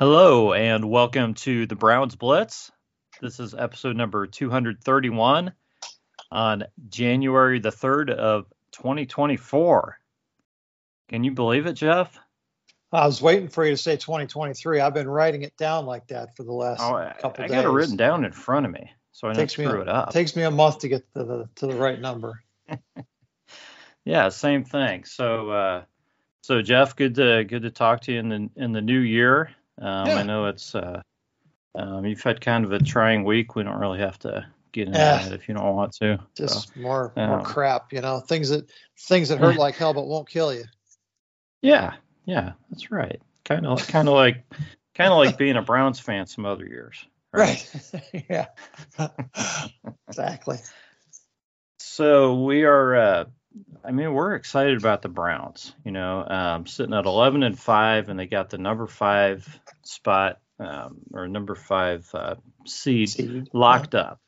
Hello, and welcome to the Browns Blitz. This is episode number 231 on January the 3rd of 2024. Can you believe it, Jeff? I was waiting for you to say 2023. I've been writing it down like that for the last oh, couple I, I days. got it written down in front of me, so I don't screw a, it up. It takes me a month to get to the to the right number. yeah, same thing. So, uh, so Jeff, good to good to talk to you in the in the new year. Um, yeah. I know it's uh, um, you've had kind of a trying week. We don't really have to get into yeah. that if you don't want to. Just so, more um, more crap, you know, things that things that hurt like hell but won't kill you. Yeah, yeah, that's right. Kind of kind of like kind of like being a Browns fan some other years. Right. right. yeah. exactly. So we are. Uh, I mean, we're excited about the Browns. You know, um, sitting at 11 and five, and they got the number five spot um, or number five uh, seed, seed, locked yeah. up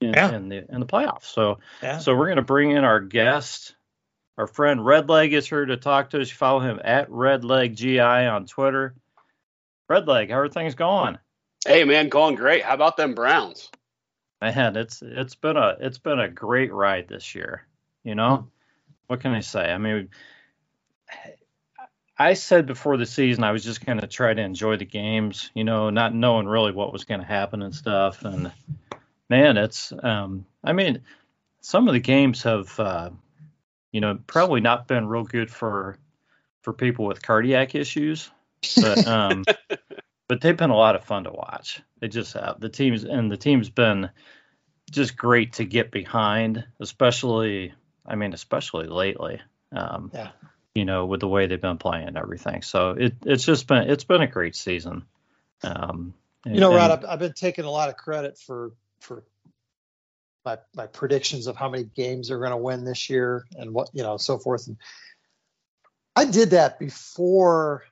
in, yeah. in, the in the playoffs. So, yeah. so we're going to bring in our guest. Our friend Redleg is here to talk to us. You follow him at RedlegGI on Twitter. Redleg, how are things going? Hey man, going great. How about them Browns? Man, it's it's been a it's been a great ride this year. You know, what can I say? I mean, I said before the season I was just going to try to enjoy the games, you know, not knowing really what was going to happen and stuff. And man, it's, um, I mean, some of the games have, uh, you know, probably not been real good for for people with cardiac issues, but um, but they've been a lot of fun to watch. They just have the teams, and the team's been just great to get behind, especially, I mean, especially lately. Um, yeah you know, with the way they've been playing and everything. So it, it's just been it's been a great season. Um, you know, Rod, I've, I've, been taking a lot of credit for for my my predictions of how many games they're going to win this year and what you know, so forth. And I did that before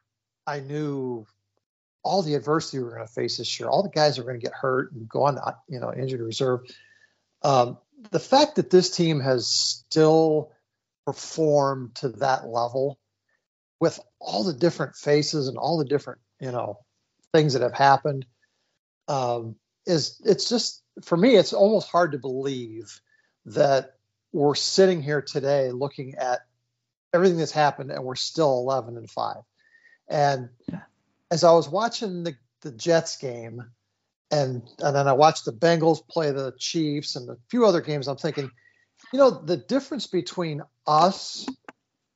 I knew all the adversity we are going to face this year. All the guys are going to get hurt and go on, you know, injured reserve. Um, the fact that this team has still performed to that level with all the different faces and all the different you know things that have happened um, is it's just for me it's almost hard to believe that we're sitting here today looking at everything that's happened and we're still 11 and 5 and as i was watching the, the jets game and and then i watched the bengals play the chiefs and a few other games i'm thinking you know, the difference between us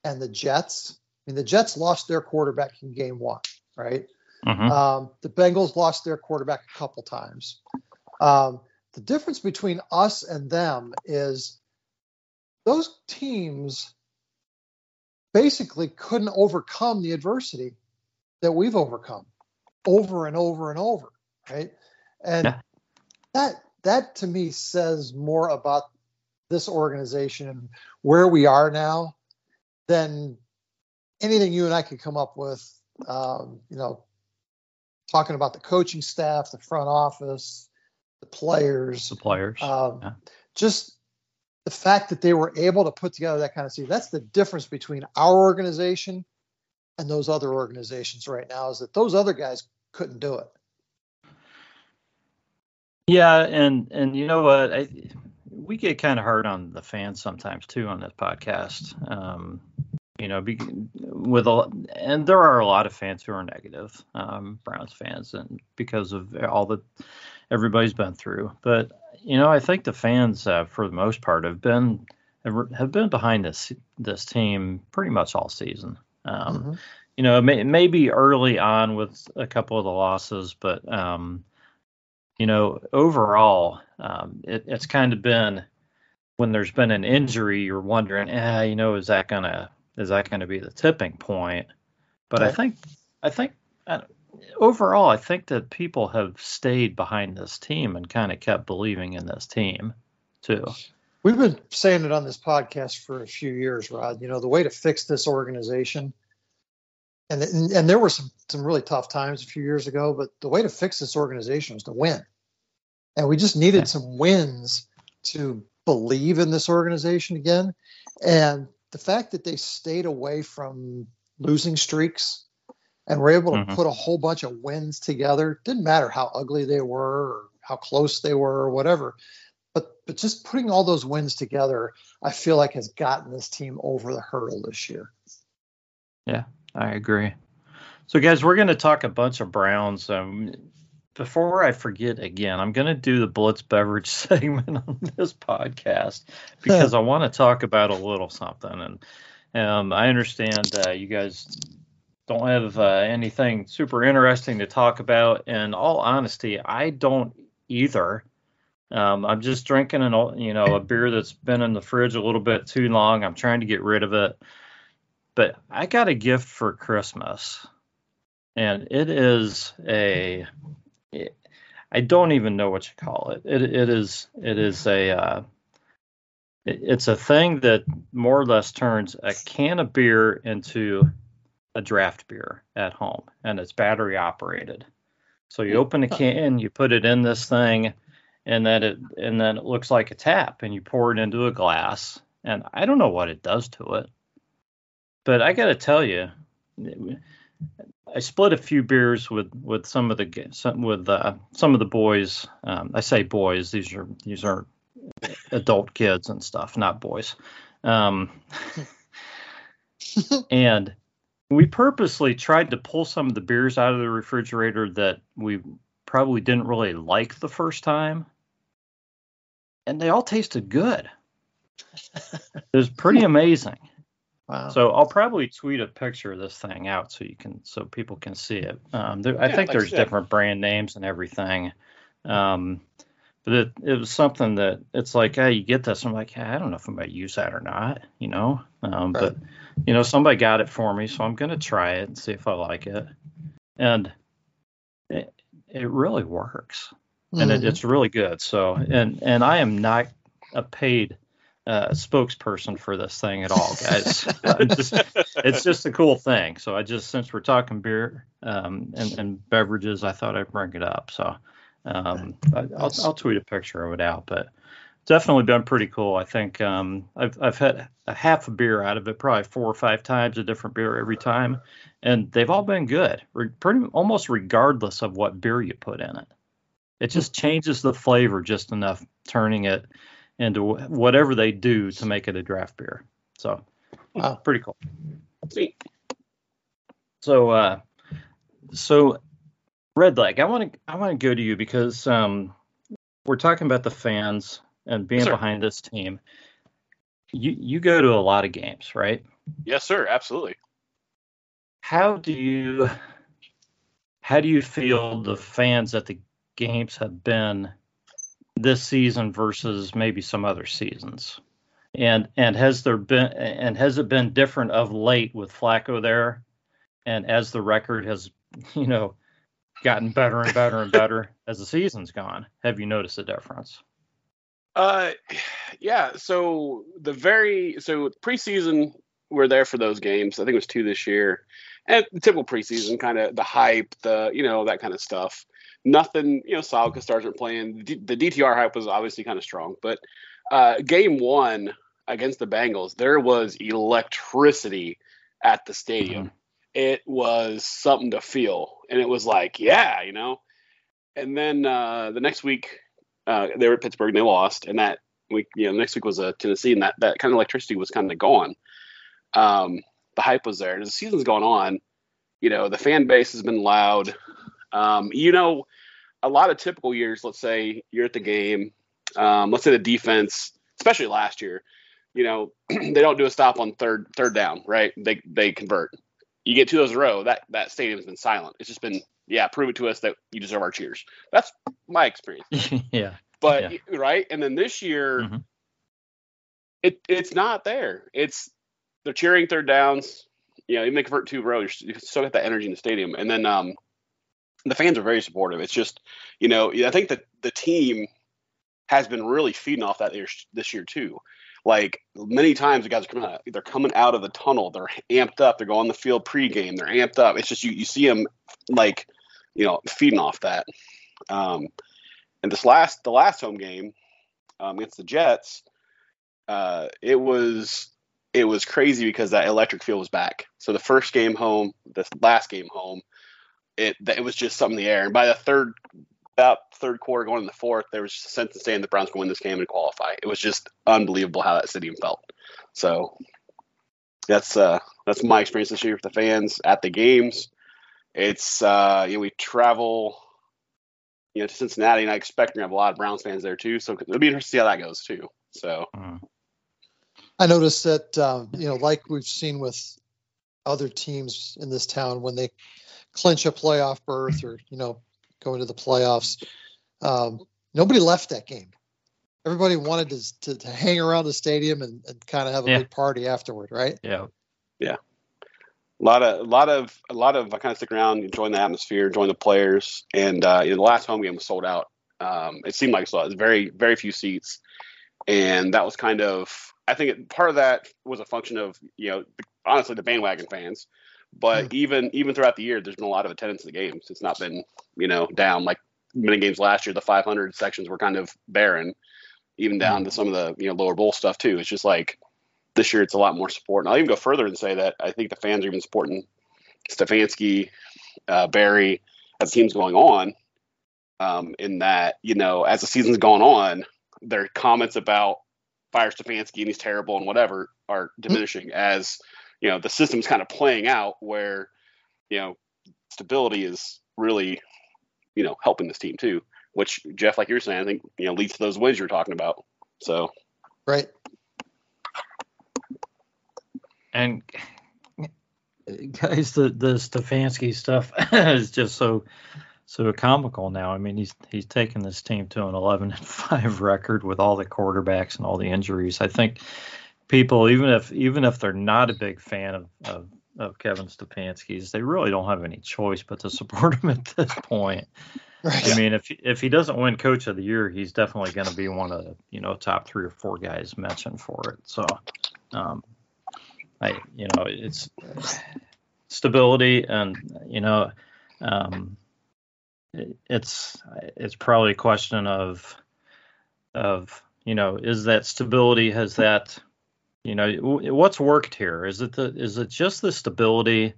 and the Jets, I mean, the Jets lost their quarterback in game one, right? Mm-hmm. Um, the Bengals lost their quarterback a couple times. Um, the difference between us and them is those teams basically couldn't overcome the adversity that we've overcome over and over and over, right? And yeah. that that to me says more about this organization and where we are now than anything you and I could come up with. Um, you know, talking about the coaching staff, the front office, the players, the players, um, yeah. just the fact that they were able to put together that kind of team. That's the difference between our organization and those other organizations right now. Is that those other guys couldn't do it. Yeah, and and you know what? I, we get kind of hard on the fans sometimes too on this podcast. Um, you know, be, with a and there are a lot of fans who are negative, um, Browns fans, and because of all that everybody's been through. But you know, I think the fans, uh, for the most part, have been have been behind this this team pretty much all season. Um, mm-hmm. You know, may, maybe early on with a couple of the losses, but um, you know, overall, um, it, it's kind of been when there's been an injury, you're wondering, eh, you know, is that gonna is that gonna be the tipping point? But. I think I think uh, overall, I think that people have stayed behind this team and kind of kept believing in this team too. We've been saying it on this podcast for a few years, Rod. You know, the way to fix this organization, and and, and there were some some really tough times a few years ago, but the way to fix this organization was to win and we just needed some wins to believe in this organization again. And the fact that they stayed away from losing streaks and were able to mm-hmm. put a whole bunch of wins together. Didn't matter how ugly they were or how close they were or whatever. But but just putting all those wins together, I feel like has gotten this team over the hurdle this year. Yeah, I agree. So guys, we're going to talk a bunch of Browns. Um, before I forget again, I'm going to do the Blitz beverage segment on this podcast because I want to talk about a little something. And um, I understand uh, you guys don't have uh, anything super interesting to talk about. In all honesty, I don't either. Um, I'm just drinking an you know a beer that's been in the fridge a little bit too long. I'm trying to get rid of it. But I got a gift for Christmas, and it is a I don't even know what you call it. It it is it is a uh, it, it's a thing that more or less turns a can of beer into a draft beer at home, and it's battery operated. So you open a can, you put it in this thing, and then it and then it looks like a tap, and you pour it into a glass. And I don't know what it does to it, but I got to tell you, I split a few beers with with some of the some with uh, some of the boys. Um, I say boys; these are these are adult kids and stuff, not boys. Um, and we purposely tried to pull some of the beers out of the refrigerator that we probably didn't really like the first time, and they all tasted good. it was pretty amazing. Wow. So I'll probably tweet a picture of this thing out so you can so people can see it. Um, there, yeah, I think like there's different brand names and everything. Um, but it, it was something that it's like, hey, you get this. I'm like, hey, I don't know if I'm going to use that or not, you know. Um, right. But you know, somebody got it for me, so I'm going to try it and see if I like it. And it, it really works, mm-hmm. and it, mm-hmm. it's really good. So, and and I am not a paid uh, spokesperson for this thing at all, guys. just, it's just a cool thing. So I just, since we're talking beer um, and, and, beverages, I thought I'd bring it up. So um, I, will I'll tweet a picture of it out, but definitely been pretty cool. I think um, I've, I've had a half a beer out of it, probably four or five times, a different beer every time, and they've all been good, re- pretty almost regardless of what beer you put in it. It just changes the flavor just enough, turning it into whatever they do to make it a draft beer. So, wow. pretty cool. Sweet. So, uh, so Red Leg, I want to I want to go to you because um, we're talking about the fans and being yes, behind this team. You you go to a lot of games, right? Yes, sir. Absolutely. How do you how do you feel the fans at the games have been this season versus maybe some other seasons? And and has there been and has it been different of late with Flacco there? And as the record has, you know, gotten better and better and better as the season's gone, have you noticed a difference? Uh, yeah. So the very so preseason we're there for those games. I think it was two this year, and the typical preseason kind of the hype, the you know that kind of stuff nothing, you know, solid because stars aren't playing. The DTR hype was obviously kind of strong, but uh, game one against the Bengals, there was electricity at the stadium. Mm-hmm. It was something to feel, and it was like, yeah, you know. And then uh, the next week, uh, they were at Pittsburgh and they lost, and that week, you know, next week was uh, Tennessee, and that that kind of electricity was kind of gone. Um, the hype was there. As the season's gone on, you know, the fan base has been loud. Um, you know, a lot of typical years, let's say you're at the game, um, let's say the defense, especially last year, you know, they don't do a stop on third third down, right? They they convert. You get two of those in a row, that that stadium's been silent. It's just been, yeah, prove it to us that you deserve our cheers. That's my experience. yeah. But yeah. right, and then this year, mm-hmm. it it's not there. It's they're cheering third downs. You know, you make convert two rows, you still got that energy in the stadium, and then um, the fans are very supportive. It's just, you know, I think that the team has been really feeding off that this year too. Like many times, the guys are coming out. They're coming out of the tunnel. They're amped up. They're going on the field pregame. They're amped up. It's just you. You see them like, you know, feeding off that. Um, and this last, the last home game um, against the Jets, uh, it was it was crazy because that electric feel was back. So the first game home, the last game home, it it was just something in the air. And by the third about third quarter going in the fourth, there was just a sense of saying the Browns can win this game and qualify. It was just unbelievable how that stadium felt. So that's uh that's my experience this year with the fans at the games. It's uh you know we travel you know to Cincinnati and I expect we have a lot of Browns fans there too. So it'll be interesting to see how that goes too. So. Mm. I noticed that uh, you know, like we've seen with other teams in this town when they clinch a playoff berth or you know go into the playoffs, um, nobody left that game. Everybody wanted to, to, to hang around the stadium and, and kind of have a Yeah. big party afterward, right? Yeah. Yeah. A lot of a lot of a lot of I kind of stick around, enjoying the atmosphere, enjoying the players, and uh, you know, the last home game was sold out. Um, it seemed like so. It was very very few seats, and that was kind of I think it, part of that was a function of you know honestly the bandwagon fans, but even even throughout the year, there's been a lot of attendance at the games. It's not been you know down like many games last year. The 500 sections were kind of barren, even down to some of the you know lower bowl stuff too. It's just like this year it's a lot more support. And I'll even go further and say that I think the fans are even supporting Stefanski, uh, Barry, as the team's going on. Um, in that, you know, as the season's gone on, their comments about fire Stefanski and he's terrible and whatever are diminishing as, you know, the system's kind of playing out where, you know, stability is really, you know, helping this team too. Which Jeff, like you're saying, I think you know leads to those wins you're talking about. So Right. And guys, the the Stefanski stuff is just so so comical now. I mean, he's he's taken this team to an 11 and 5 record with all the quarterbacks and all the injuries. I think people, even if even if they're not a big fan of of, of Kevin Stefanski's, they really don't have any choice but to support him at this point. Right. I mean, if if he doesn't win Coach of the Year, he's definitely going to be one of the you know top three or four guys mentioned for it. So, um, I you know it's stability and you know um, it, it's it's probably a question of of you know is that stability has that you know what's worked here is it the is it just the stability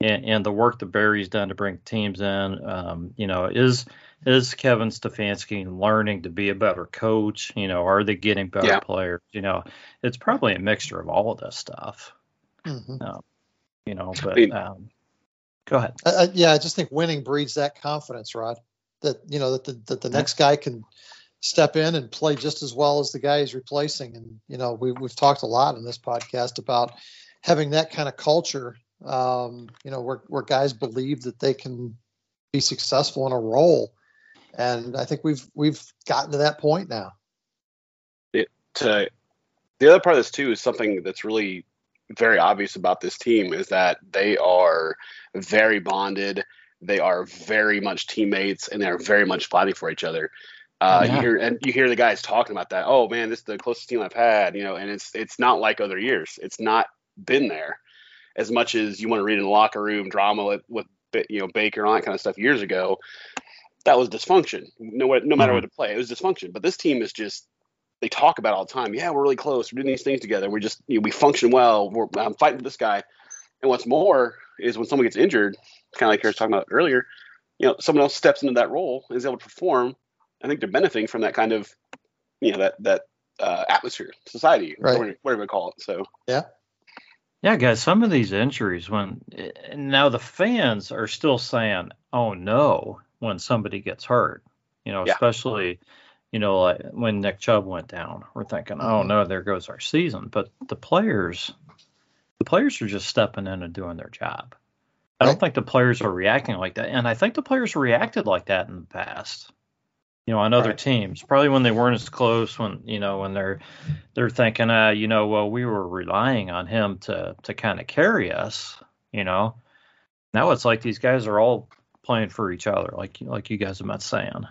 and, and the work that Barry's done to bring teams in um, you know is is Kevin Stefanski learning to be a better coach you know are they getting better Yeah. players you know it's probably a mixture of all of this stuff Mhm. you know but mean- um, go ahead I, I, yeah, I just think winning breeds that confidence, Rod. That you know that the that the next guy can step in and play just as well as the guy he's replacing. And you know we we've talked a lot in this podcast about having that kind of culture. Um, you know where where guys believe that they can be successful in a role, and I think we've we've gotten to that point now. It to the other part of this too is something that's really very obvious about this team is that they are very bonded. They are very much teammates, and they are very much fighting for each other. Uh, Yeah. You hear and you hear the guys talking about that. Oh man, this is the closest team I've had. You know, and it's it's not like other years. It's not been there as much as you want to read in the locker room drama with, with you know Baker and all that kind of stuff years ago. That was dysfunction. No, no matter Mhm. what to play, it was dysfunction. But this team is just they talk about it all the time. Yeah, we're really close. We're doing these things together. We just you know, we function well. We're, I'm fighting with this guy. And what's more is when someone gets injured, kind of like you were talking about earlier, you know, someone else steps into that role and is able to perform. I think they're benefiting from that kind of, you know, that that uh, atmosphere, society, Right. whatever, whatever we call it. So Yeah, yeah, guys, some of these injuries when now the fans are still saying, "Oh no," when somebody gets hurt. You know, Yeah. especially you know like when Nick Chubb went down, we're thinking, "Oh Mhm. no, there goes our season." But the players, the players are just stepping in and doing their job. I don't Right. think the players are reacting like that, and I think the players reacted like that in the past. You know, on other Right. teams, probably when they weren't as close, when you know, when they're they're thinking, uh, you know, well, we were relying on him to to kind of carry us, you know. Now it's like these guys are all playing for each other, like like you guys have been saying.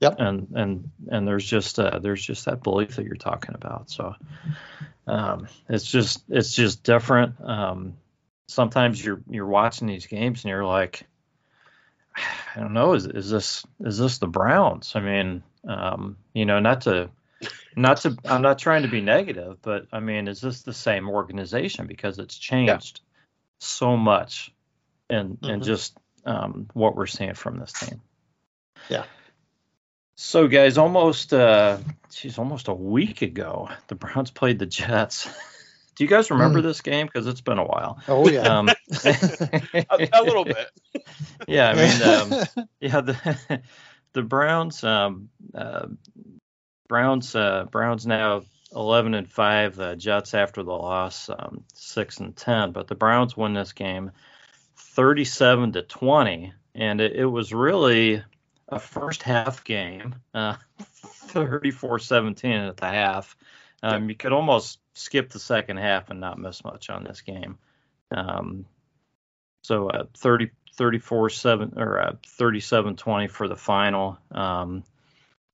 Yep. And and and there's just uh, there's just that belief that you're talking about. So um, it's just it's just different. Um, sometimes you're you're watching these games and you're like, I don't know, is is this is this the Browns? I mean, um, you know, not to not to I'm not trying to be negative, but I mean, is this the same organization because it's changed yeah. so much, and mm-hmm. and just um, what we're seeing from this team. Yeah. So guys, almost uh, geez, almost a week ago, the Browns played the Jets. Do you guys remember mm. this game? Because it's been a while. Oh yeah, um, a, a, little bit. Yeah, I mean, um, yeah, the the Browns, um, uh, Browns, uh, Browns now eleven and five. The Jets after the loss, um, six and ten. But the Browns win this game, thirty-seven to twenty, and it, it was really a first half game, uh, 34-17 at the half. Um, you could almost skip the second half and not miss much on this game. Um, so uh, 30, 34 7 or uh, 37 20 for the final. Um,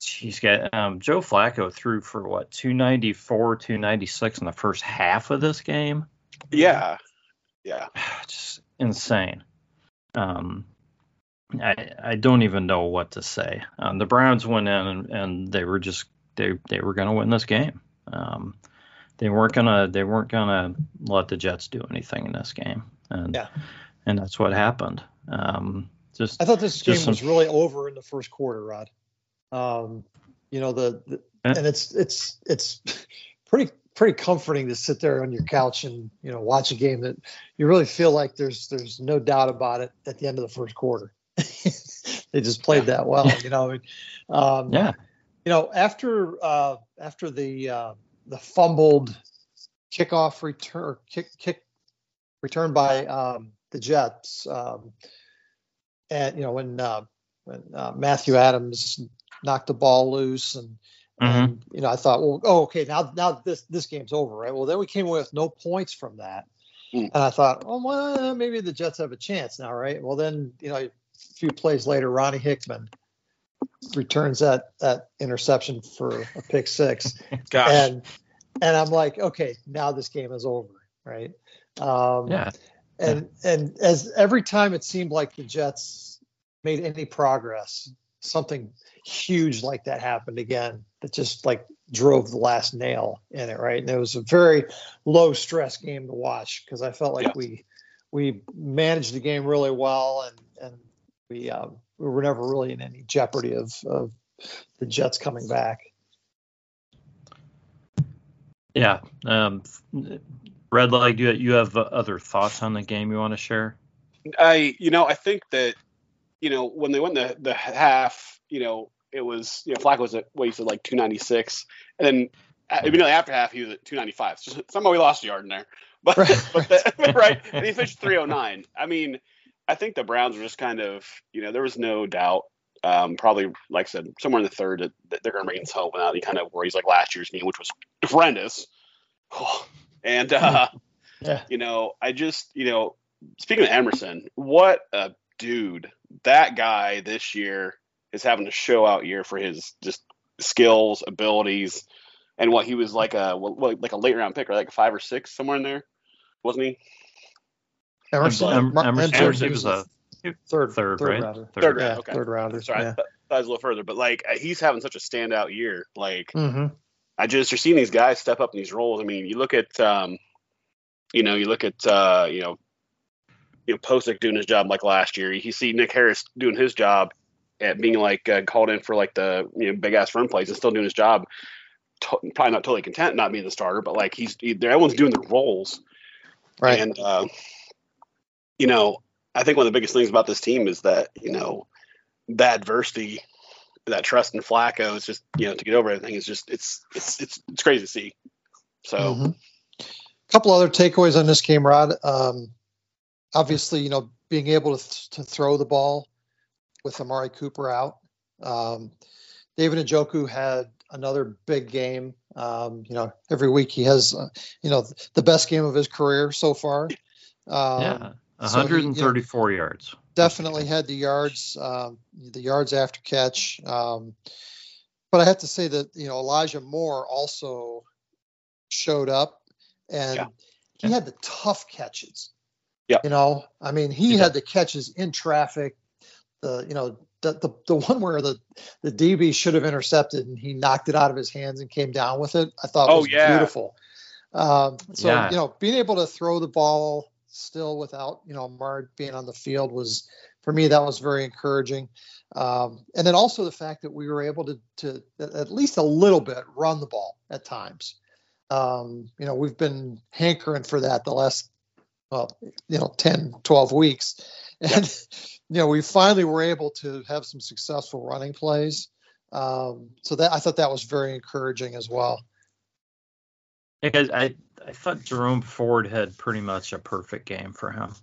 he's got um, Joe Flacco threw for what 294, 296 in the first half of this game. Yeah, yeah, just insane. Um, I I don't even know what to say. Um, the Browns went in and, and they were just they they were going to win this game. Um, they weren't gonna they weren't gonna let the Jets do anything in this game, and yeah. and that's what happened. Um, just I thought this game some... was really over in the first quarter, Rod. Um, you know the, the and it's it's it's pretty pretty comforting to sit there on your couch and you know watch a game that you really feel like there's there's no doubt about it at the end of the first quarter. they just played that well, you know. Um, yeah. You know, after uh, after the uh, the fumbled kickoff return kick kick return by um, the Jets. Um, and you know when uh, when uh, Matthew Adams knocked the ball loose and, mm-hmm. and, you know I thought well oh okay now now this this game's over right well then we came away with no points from that mm. and I thought oh well maybe the Jets have a chance now right well then you know a few plays later Ronnie Hickman returns that that interception for a pick six. Gosh. And and I'm like, okay, now this game is over, right? Um, yeah. And yeah. and as every time it seemed like the Jets made any progress, something huge like that happened again that just like drove the last nail in it, right? And it was a very low stress game to watch because I felt like yeah. we we managed the game really well and and we um, we were never really in any jeopardy of, of the Jets coming back. Yeah. Um, Red Leg, you, you have other thoughts on the game you want to share? I, you know, I think that, you know, when they went the, the half, you know, it was, you know, Flacco was at, what you said, like 296. And then uh, immediately after half, he was at 295. So somehow we lost a yard in there. But, right. but the, right. And he finished 309. I mean, I think the Browns were just kind of, you know, there was no doubt. Um, probably, like I said, somewhere in the third, that, that they're going to bring home out. He kind of worries like last year's game, which was horrendous. and, uh, yeah. you know, I just, you know, speaking of Emerson, what a dude. That guy this year is having a show out year for his just skills, abilities, and what he was like a like a late round pick or like a five or six somewhere in there, wasn't he? Emerson, Emerson, Emerson, Emerson was a third, third, third right? rounder. Third, third, yeah, okay. third rounder. Sorry, yeah. that was a little further, but like he's having such a standout year. Like mm-hmm. I just you're seeing these guys step up in these roles. I mean, you look at, um, you know, you look at, uh, you know, you know, Pocic doing his job like last year. You see Nick Harris doing his job at being like uh, called in for like the you know big ass run plays and still doing his job. T- probably not totally content not being the starter, but like he's he, everyone's doing their roles. Right. And uh, you know, I think one of the biggest things about this team is that, you know, that adversity, that trust in Flacco is just, you know, to get over everything is just, it's, it's, it's, it's crazy to see. So, mm-hmm. a couple other takeaways on this game, Rod. Um, obviously, you know, being able to, th- to throw the ball with Amari Cooper out. Um, David Njoku had another big game. Um, you know, every week he has, uh, you know, the best game of his career so far. Um, yeah. 134 so he, you know, yards. Definitely had the yards, um, the yards after catch. Um, but I have to say that you know Elijah Moore also showed up, and yeah. he had the tough catches. Yeah. You know, I mean, he, he had the catches in traffic, the you know the, the, the one where the, the DB should have intercepted and he knocked it out of his hands and came down with it, I thought Oh, was yeah. beautiful. Um, so Yeah. you know, being able to throw the ball still without you know Mard being on the field was for me that was very encouraging. Um, and then also the fact that we were able to to at least a little bit run the ball at times. Um, you know, we've been hankering for that the last well, you know, 10, 12 weeks. And you know, we finally were able to have some successful running plays. Um, so that I thought that was very encouraging as well. Because I, I thought Jerome Ford had pretty much a perfect game for him.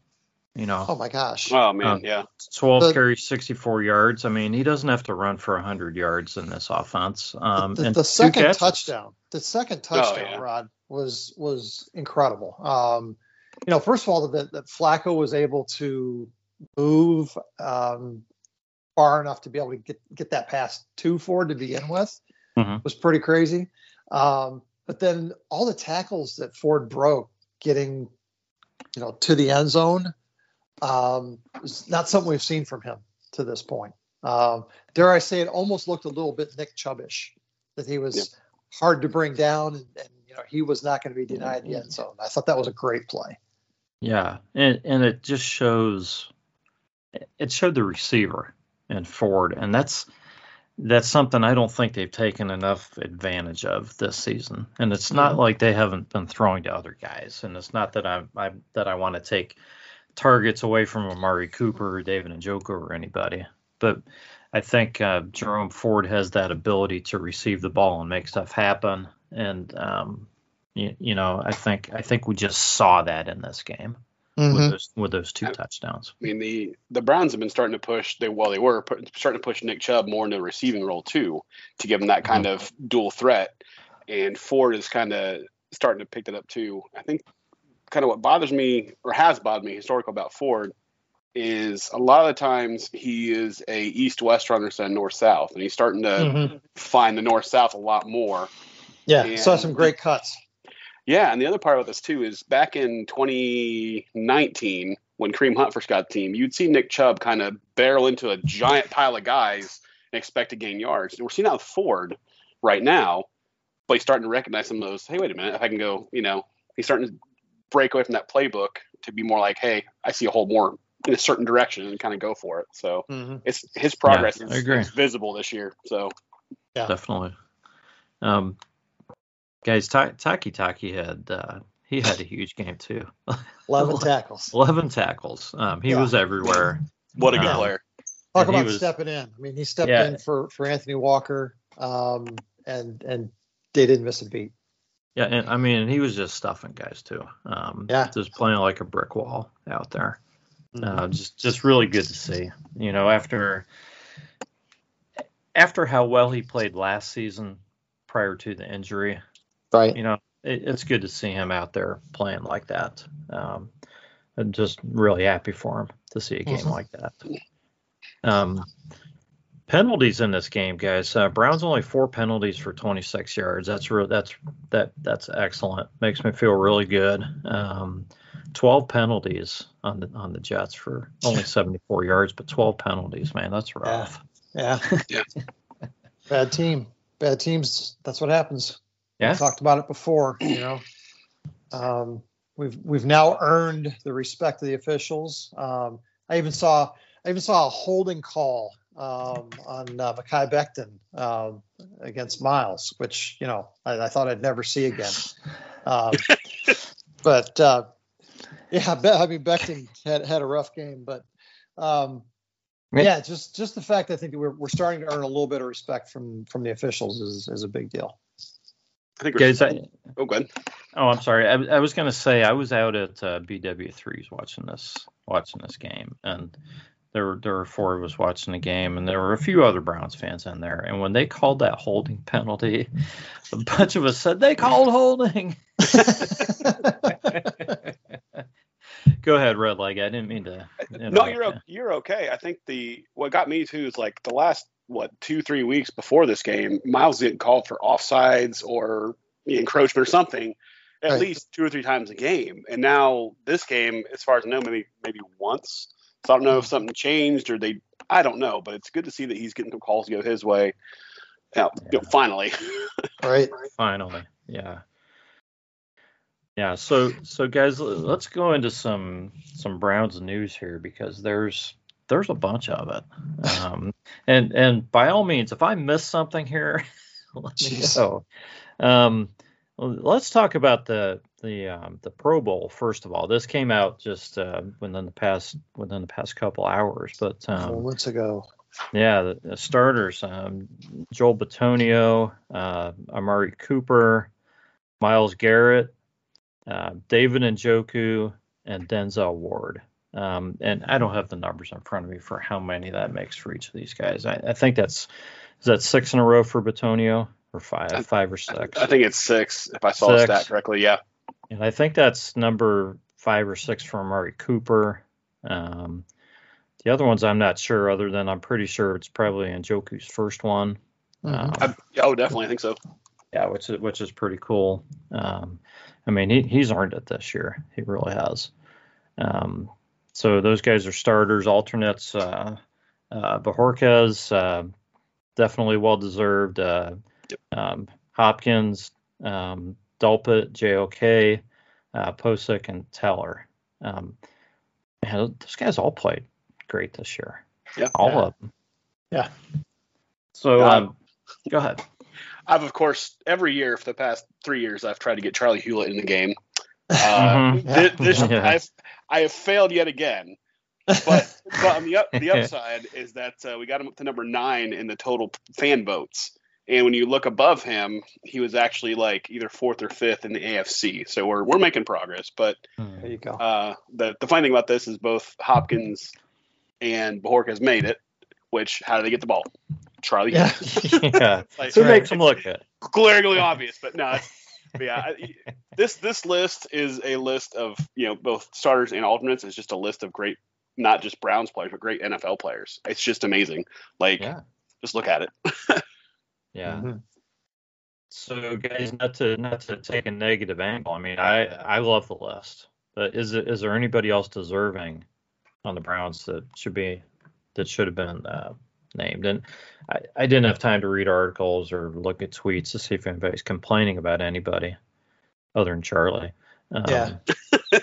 You know, Oh my gosh. Oh man, Um, yeah. 12 the- carries, 64 yards. I mean, he doesn't have to run for 100 yards in this offense. Um, the, and the two second catches. touchdown, the second touchdown, yeah. Rod was was incredible. Um, you know, first of all, that that Flacco was able to move um, far enough to be able to get get that pass to Ford to begin with Mhm. was pretty crazy. Um, but then all the tackles that Ford broke, getting you know to the end zone, um, is not something we've seen from him to this point. Um, dare I say, it almost looked a little bit Nick Chubbish that he was Yep. hard to bring down, and, and you know he was not going to be denied the end zone. I thought that was a great play. Yeah, and and it just shows it showed the receiver and Ford, and that's that's something I don't think they've taken enough advantage of this season. And it's not like they haven't been throwing to other guys, and it's not that I, I that I want to take targets away from Amari Cooper or David Njoku or anybody, but I think uh, Jerome Ford has that ability to receive the ball and make stuff happen, and um, you, you know I think I think we just saw that in this game Mm-hmm. with those with those two I- touchdowns. I mean the the Browns have been starting to push. They well they were pu- starting to push Nick Chubb more into the receiving role too, to give him that kind of dual threat. And Ford is kind of starting to pick that up too. I think kind of what bothers me or has bothered me historical about Ford is a lot of the times he is a east west runner instead of north south, and he's starting to Mhm. find the north south a lot more. Yeah, saw some great cuts. Yeah, and the other part about this too is back in 2019 when Kareem Hunt first got the team, you'd see Nick Chubb kind of barrel into a giant pile of guys and expect to gain yards. And we're seeing that with Ford right now, but he's starting to recognize some of those. Hey, wait a minute, if I can go, you know, he's starting to break away from that playbook to be more like, hey, I see a hole more in a certain direction and kind of go for it. So Mhm. it's his progress I is, is visible this year. So Yeah. Definitely. Um, guys, Ta- Takitaki had uh, he had a huge game too. 11 tackles. Eleven tackles. Um, he Yeah. was everywhere. what a good Um, player. Talk about was- stepping in. I mean, he stepped Yeah. in for for Anthony Walker, um, and and they didn't miss a beat. Yeah, and I mean, he was just stuffing guys too. Um, Yeah. just playing like a brick wall out there. Mm-hmm. Uh, just just really good to see. You know, after after how well he played last season prior to the injury, Right. you know, it, it's good to see him out there playing like that. Um, I'm just really happy for him to see a game Mhm. like that. Um, penalties in this game, guys. Uh, Browns only four penalties for 26 yards. That's real. That's that. That's excellent. Makes me feel really good. Um, 12 penalties on the on the Jets for only 74 yards, but 12 penalties, man, that's rough. Yeah. Yeah. Bad team. Bad teams. That's what happens. We talked about it before. You know, um, we've we've now earned the respect of the officials. Um, I even saw I even saw a holding call um, on uh, Mekhi Becton um, against Myles, which you know I, I thought I'd never see again. Um, but uh, yeah, I mean Becton had had a rough game, but um, Yeah. yeah, just just the fact I think that we're, we're starting to earn a little bit of respect from from the officials is is a big deal. I think we're, Guys, I, oh. Oh, I'm sorry. I, I was going to say I was out at uh, BW3s watching this watching this game, and there were there were four of us watching the game, and there were a few other Browns fans in there. And when they called that holding penalty, a bunch of us said they called holding. Go ahead, red leg. I didn't mean to. No, you're you're okay. I think the what got me too is like the last what two three weeks before this game, Myles didn't call for offsides or encroachment or something at Right. least two or three times a game, and now this game, as far as I know, maybe maybe once. So I don't know if mm-hmm. something changed or they. I don't know, but it's good to see that he's getting some calls go his way. Now, you know, finally. Right. Finally, yeah, yeah. So, so guys, let's go into some some Browns news here because there's there's a bunch of it. Um, and and by all means, if I miss something here, let me know. Um, let's talk about the the um, the Pro Bowl first of all. This came out just uh, within the past within the past couple hours, but um, Moments ago. yeah, the, the starters: um, Joel Bitonio, uh, Amari Cooper, Myles Garrett, uh, David Njoku, and Denzel Ward. Um, and I don't have the numbers in front of me for how many that makes for each of these guys. I, I think that's is that six in a row for Bitonio or five, I- five or six. I think it's six, if I saw the stat correctly. Yeah. And I think that's number five or six for Amari Cooper. Um, the other ones I'm not sure, other than I'm pretty sure it's probably Njoku's first one. Mhm. Um, I, oh, definitely. I think so. yeah, which is which is pretty cool. Um, I mean, he, he's earned it this year. He really has. Um, so those guys are starters, alternates. Uh, uh, Bojorquez, uh, definitely well deserved. Uh, um, Hopkins, um, Delpit, JOK, uh, Pocic, and Teller. Um, man, those guys all played great this year. Yeah. all Yeah. of them. Yeah. So Um, um, go ahead. I've, of course, every year for the past three years, I've tried to get Charley Hughlett in the game. Uh, Mhm. thi- this, Yeah. I've, I have failed yet again. But, but on the, up, the upside is that uh, we got him up to number nine in the total fan votes. And when you look above him, he was actually like either fourth or fifth in the AFC. So we're, we're making progress. But There you go. uh, the, the funny thing about this is both Hopkins and Bojorquez made it, which, how do they get the ball? Charley Yeah. Yeah. Like, So Right. makes them look good. glaringly obvious, but no. it's- but yeah, I- this this list is a list of you know both starters and alternates. It's just a list of great, not just Browns players, but great NFL players. It's just amazing. Like, Yeah. just look at it. Yeah. Mhm. So guys, not to not to take a negative angle. I mean, I I love the list, but is it is there anybody else deserving on the Browns that should be that should have been uh, named? And I I didn't have time to read articles or look at tweets to see if anybody's complaining about anybody other than Charley. Um, Yeah.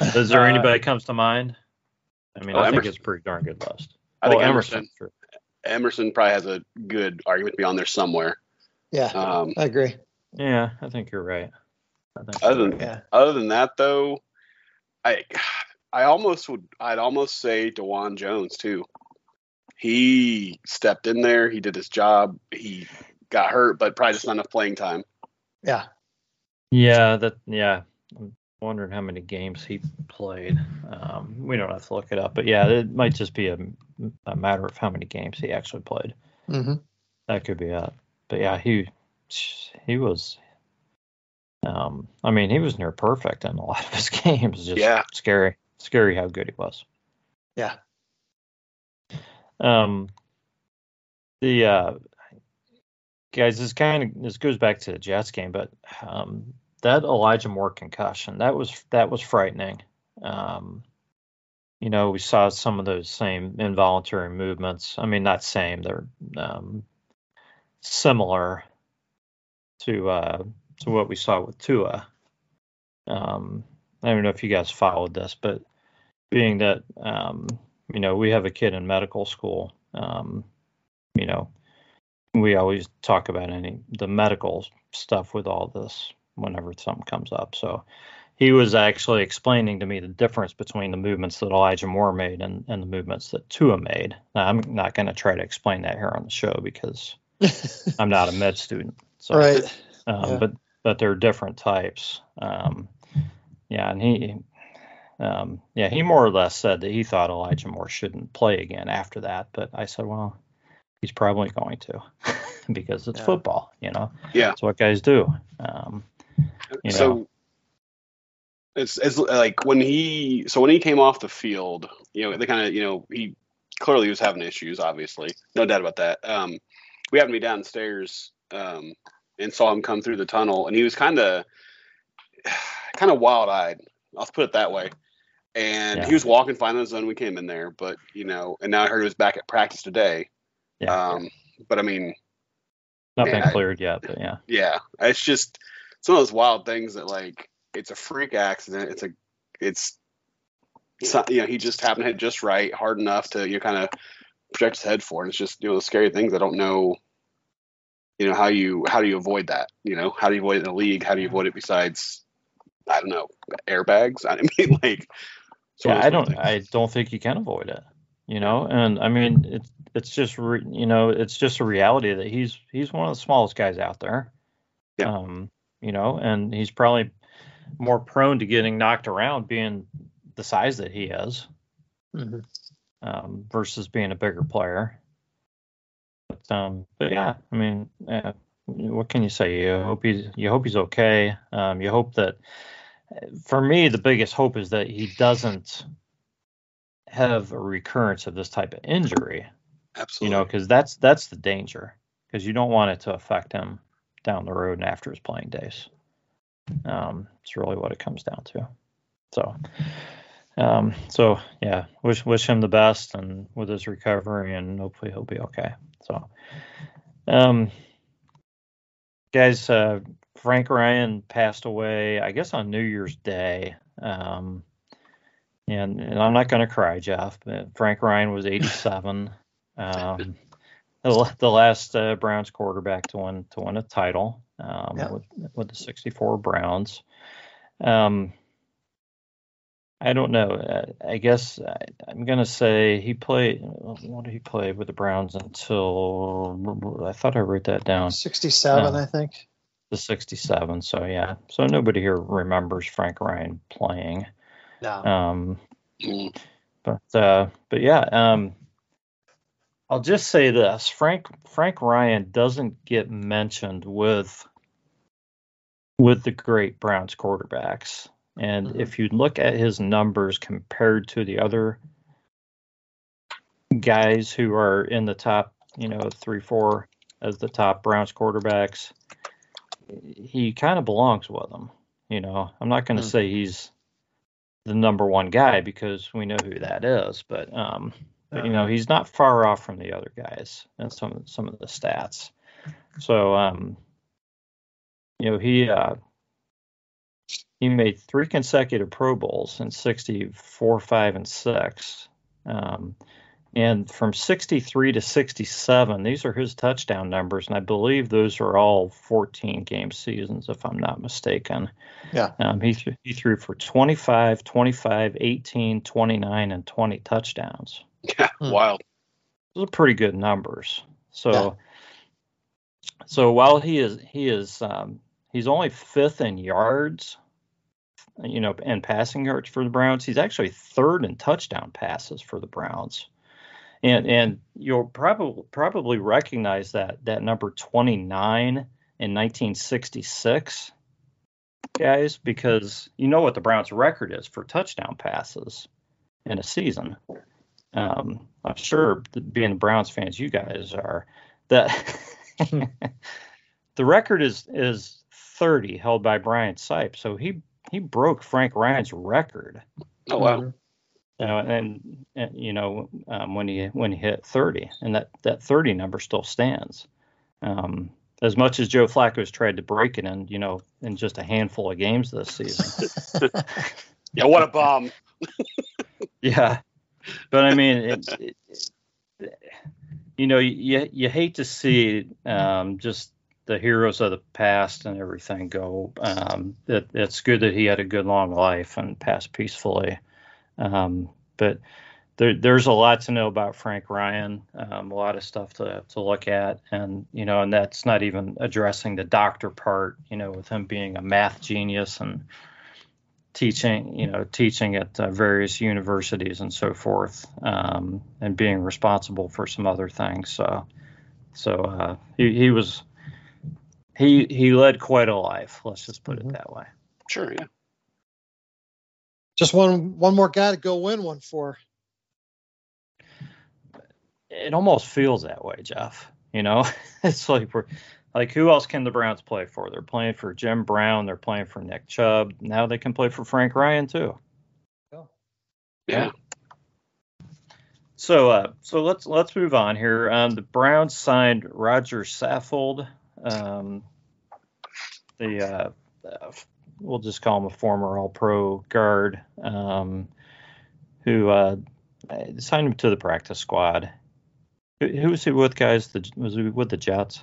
Is there Uh, anybody comes to mind? I mean, Oh, I think Emerson. it's a pretty darn good list. I think Well, Emerson sure. Emerson probably has a good argument to be on there somewhere. Yeah. Um, I agree. Yeah, I think you're right. Other than- Yeah. other than that, though, I I almost would I'd almost say Dawand Jones too. He stepped in there. He did his job. He got hurt, but probably just not enough playing time. Yeah. Yeah, that yeah. I'm wondering how many games he played. Um, we don't have to look it up, but yeah, it might just be a, a matter of how many games he actually played. Mm-hmm. That could be it. But yeah, he he was. Um, I mean, he was near perfect in a lot of his games. Just Yeah. scary, scary how good he was. Yeah. Um, the uh, guys, this kind of this goes back to the Jets game, but um, that Elijah Moore concussion that was that was frightening. Um, you know, we saw some of those same involuntary movements. I mean, not same; they're um, similar to uh, to what we saw with Tua. Um, I don't know if you guys followed this, but being that um, you know we have a kid in medical school, um, you know, we always talk about any the medical stuff with all this whenever something comes up. So he was actually explaining to me the difference between the movements that Elijah Moore made and, and the movements that Tua made. Now, I'm not going to try to explain that here on the show because I'm not a med student. So, right. um, Yeah. but but they're different types. Um, yeah, and he, um, yeah, he more or less said that he thought Elijah Moore shouldn't play again after that. But I said, well, he's probably going to because it's Yeah. football. You know, Yeah. that's what guys do. Um, you so know. it's it's like when he so when he came off the field, you know, they kind of you know he clearly was having issues, obviously, no doubt about that. Um, we happened to be downstairs um, and saw him come through the tunnel, and he was kind of kind of wild eyed. I'll put it that way. And Yeah. he was walking fine on his own. We came in there, but you know, and now I heard he was back at practice today. Yeah. Um, but I mean, Not been man, I- cleared yet, but yeah. yeah, it's just some of those wild things that like it's a freak accident. It's a it's, it's not, you know he just happened to hit just right, hard enough to you know, kind of project his head for. And it's just you know the scary things. I don't know. You know how you how do you avoid that? You know how do you avoid it in the league? How do you avoid it besides I don't know airbags? I mean like Yeah, I don't. I don't think you can avoid it. You know, and I mean, it's it's just re, you know, it's just a reality that he's he's one of the smallest guys out there. Yeah. Um, you know, and he's probably more prone to getting knocked around being the size that he is, Mhm. um, versus being a bigger player. But um, but yeah, I mean, uh, what can you say? You hope he's you hope he's okay. Um, you hope that. For me, the biggest hope is that he doesn't have a recurrence of this type of injury. Absolutely. You know, because that's that's the danger. Because you don't want it to affect him down the road and after his playing days. Um, it's really what it comes down to. So, um, so yeah, wish wish him the best and with his recovery, and hopefully he'll be okay. So, um, guys, uh, Frank Ryan passed away, I guess on New Year's Day. Um, and, and I'm not going to cry, Jeff. But Frank Ryan was 87. Um, the, the last uh, Browns quarterback to win to win a title um, Yeah. with with the 64 Browns. Um, I don't know. Uh, I guess I, I'm going to say he played. What did he play with the Browns until? I thought I wrote that down. 67, Yeah. I think. The 67. So yeah. So nobody here remembers Frank Ryan playing. No. Um, but uh, but yeah, um, I'll just say this: Frank Frank Ryan doesn't get mentioned with with the great Browns quarterbacks, and Mhm. if you look at his numbers compared to the other guys who are in the top, you know, three four as the top Browns quarterbacks, he kind of belongs with them. You know, I'm not going to Hmm. say he's the number one guy because we know who that is, but um, but you know he's not far off from the other guys and some some of the stats. So um, you know he uh, he made three consecutive Pro Bowls in '64, five, and six. Um, and from 63 to 67, these are his touchdown numbers, and I believe those are all 14 game seasons, if I'm not mistaken. Yeah. Um, he, th- he threw for 25, 25, 18, 29, and 20 touchdowns. Yeah, Hmm. wild. Those are pretty good numbers. So, Yeah. so while he is he is um, he's only fifth in yards, you know, and passing yards for the Browns, he's actually third in touchdown passes for the Browns. And and you'll probably probably recognize that that number 29 in 1966 guys because you know what the Browns record is for touchdown passes in a season. Um, I'm sure being the Browns fans you guys are that the record is is 30 held by Brian Sipe. So he he broke Frank Ryan's record. Oh wow. You know, and, and you know um, when he when he hit 30, and that that 30 number still stands. Um, as much as Joe Flacco has tried to break it in, you know, in just a handful of games this season. Yeah, what a bomb. yeah, but I mean, it, it, it- you know, you you hate to see um, just the heroes of the past and everything go. Um, it, it's good that he had a good long life and passed peacefully. Um, but there, there's a lot to know about Frank Ryan, um, a lot of stuff to, to look at, and you know, and that's not even addressing the doctor part. You know, with him being a math genius and teaching, you know, teaching at uh, various universities and so forth, um, and being responsible for some other things. So, so uh, he he was he he led quite a life. Let's just put Mhm. it that way. Sure, yeah. Just one one more guy to go win one for. it almost feels that way, Jeff. You know, it's like we're like who else can the Browns play for? They're playing for Jim Brown, they're playing for Nick Chubb. Now they can play for Frank Ryan too. Yeah. Yeah. So, uh, so let's let's move on here. Um, the Browns signed Roger Saffold. Um, the uh, uh, we'll just call him a former All-Pro guard um, who uh, signed him to the practice squad. Who, who was he with, guys? The, was he with the Jets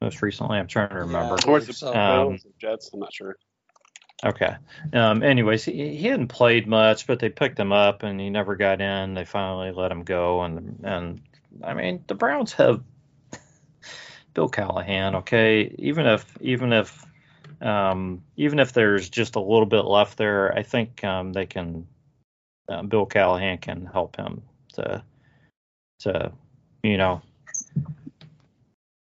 most recently? I'm trying to remember. Yeah. Or was it So- Um, the Jets? I'm not sure. Okay. Um, anyways, he, he hadn't played much, but they picked him up and he never got in. They finally let him go, and and I mean the Browns have Bill Callahan. Okay, even if even if um, even if there's just a little bit left there, I think um, they can. Um, Bill Callahan can help him to to you know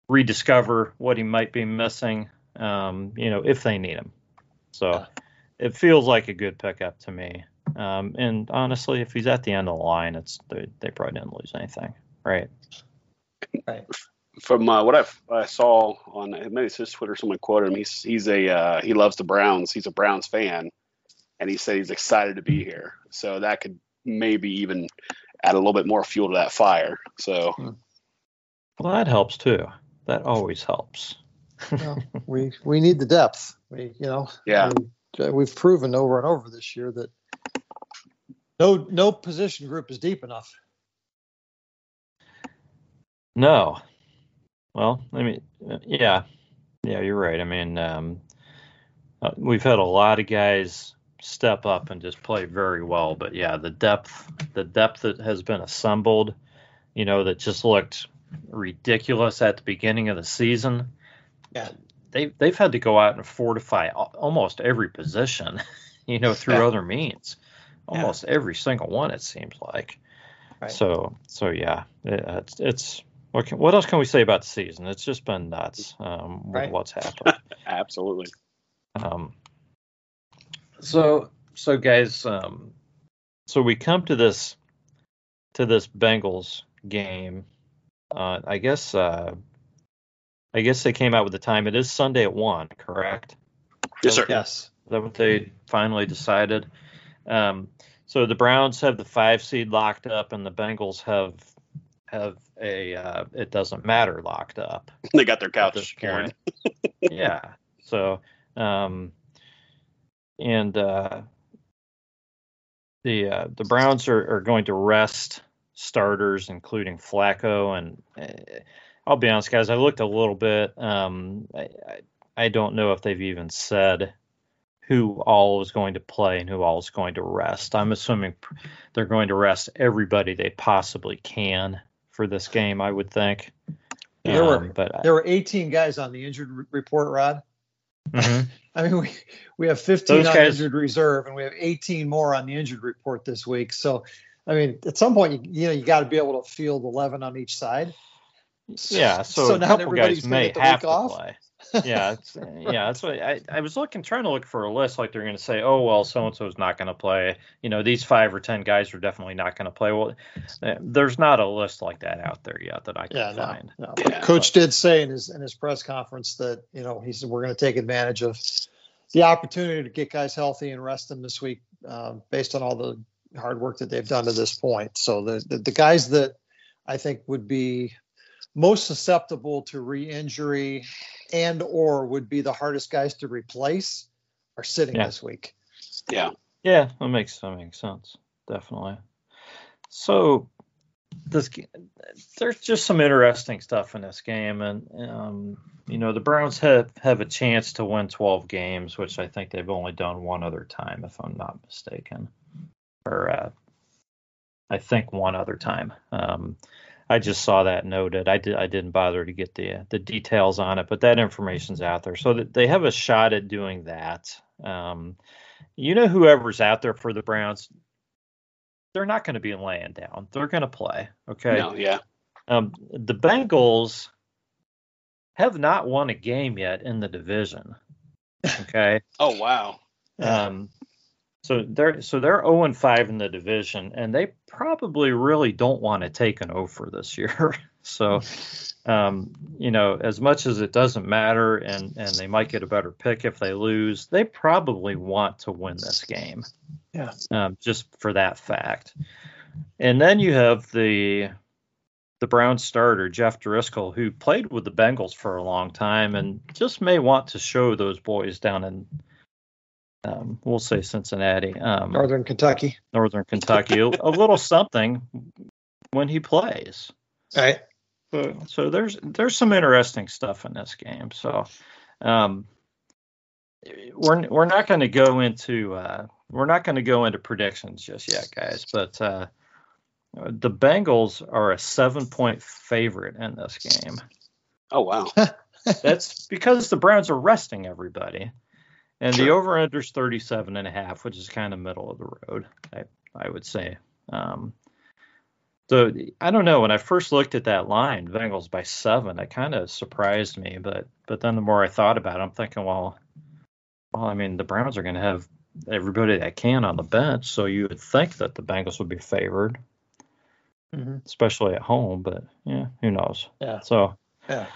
rediscover what he might be missing. Um, you know, if they need him. So it feels like a good pickup to me. Um, and honestly, if he's at the end of the line, it's they, they probably didn't lose anything, right? right? From uh, what I've, I saw on maybe it's his Twitter, someone quoted him. He's he's a uh, he loves the Browns. He's a Browns fan, and he said he's excited to be here. So that could maybe even add a little bit more fuel to that fire. So Well, that helps too. That always helps. Well, we we need the depth. We you know Yeah. I mean, we've proven over and over this year that no no position group is deep enough. No. Well, I mean, uh, yeah, yeah, you're right. I mean, um, uh, we've had a lot of guys step up and just play very well, but yeah, the depth, the depth that has been assembled, you know, that just looked ridiculous at the beginning of the season. Yeah. They they've had to go out and fortify almost every position, you know, through Yeah. other means. Almost every single one, it seems like. Right. So so yeah, it, it's it's what can, what else can we say about the season? It's just been nuts um, with Right. what's happened. absolutely. um, so so guys, um, so we come to this to this Bengals game. Uh, I guess uh, I guess they came out with the time. It is Sunday at one, correct? Yes, sir. Yes. Is that what they finally decided? Um, so the Browns have the five seed locked up, and the Bengals have have a uh, it doesn't matter locked up They got their couch yeah. So um, and uh, the uh, the Browns are, are going to rest starters, including Flacco, and uh, I'll be honest, guys, I looked a little bit. Um, I, I I don't know if they've even said who all is going to play and who all is going to rest. I'm assuming they're going to rest everybody they possibly can for this game. I would think. There were- Um, but There were 18 guys on the injured re- report, Rod. Mhm. I mean, we we have 15 Those on guys- injured reserve, and we have 18 more on the injured report this week. So, I mean, at some point, you, you know, you got to be able to field 11 on each side. Yeah, so, So not everybody's may have to off? play. Yeah, it's, yeah, that's what I, I was looking, trying to look for a list. Like they're going to say, oh well, so and so is not going to play. You know, these five or ten guys are definitely not going to play. Well, eh, there's not a list like that out there yet that I can Yeah, no, find. no. Yeah. Coach did say in his in his press conference that you know he said we're going to take advantage of the opportunity to get guys healthy and rest them this week, um, based on all the hard work that they've done to this point. So the the, the guys that I think would be most susceptible to re-injury and or would be the hardest guys to replace are sitting Yeah. this week. Yeah. Yeah, that makes that makes sense. Definitely. So this there's just some interesting stuff in this game, and um, you know the Browns have have a chance to win 12 games, which I think they've only done one other time, if I'm not mistaken, or uh, I think one other time. Um, I just saw that noted. I did I didn't bother to get the the details on it, but that information's out there, so they have a shot at doing that. Um, you know, whoever's out there for the Browns, they're not going to be laying down. They're going to play. Okay. No, yeah. Um, the Bengals have not won a game yet in the division. Okay. Oh wow. Um, So they're so they're 0 and 5 in the division, and they probably really don't want to take an over this year. so, um, you know, as much as it doesn't matter, and and they might get a better pick if they lose, they probably want to win this game. Yeah. Um, just for that fact. And then you have the the Brown starter Jeff Driskel, who played with the Bengals for a long time, and just may want to show those boys down in um, we'll say Cincinnati, um, Northern Kentucky, Northern Kentucky, a, a, little something when he plays. Right. So, so there's there's some interesting stuff in this game. So um, we're we're not going to go into uh, we're not going to go into predictions just yet, guys. But uh, the Bengals are a seven point favorite in this game. Oh wow. That's because the Browns are resting everybody. And sure. the over under is 37 and a half, which is kind of middle of the road, I, I would say. Um, so I don't know. When I first looked at that line, Bengals by seven, it kind of surprised me. But but then the more I thought about it, I'm thinking, well, well, I mean, the Browns are going to have everybody that can on the bench, so you would think that the Bengals would be favored, mm-hmm. especially at home. But yeah, who knows? Yeah. So yeah.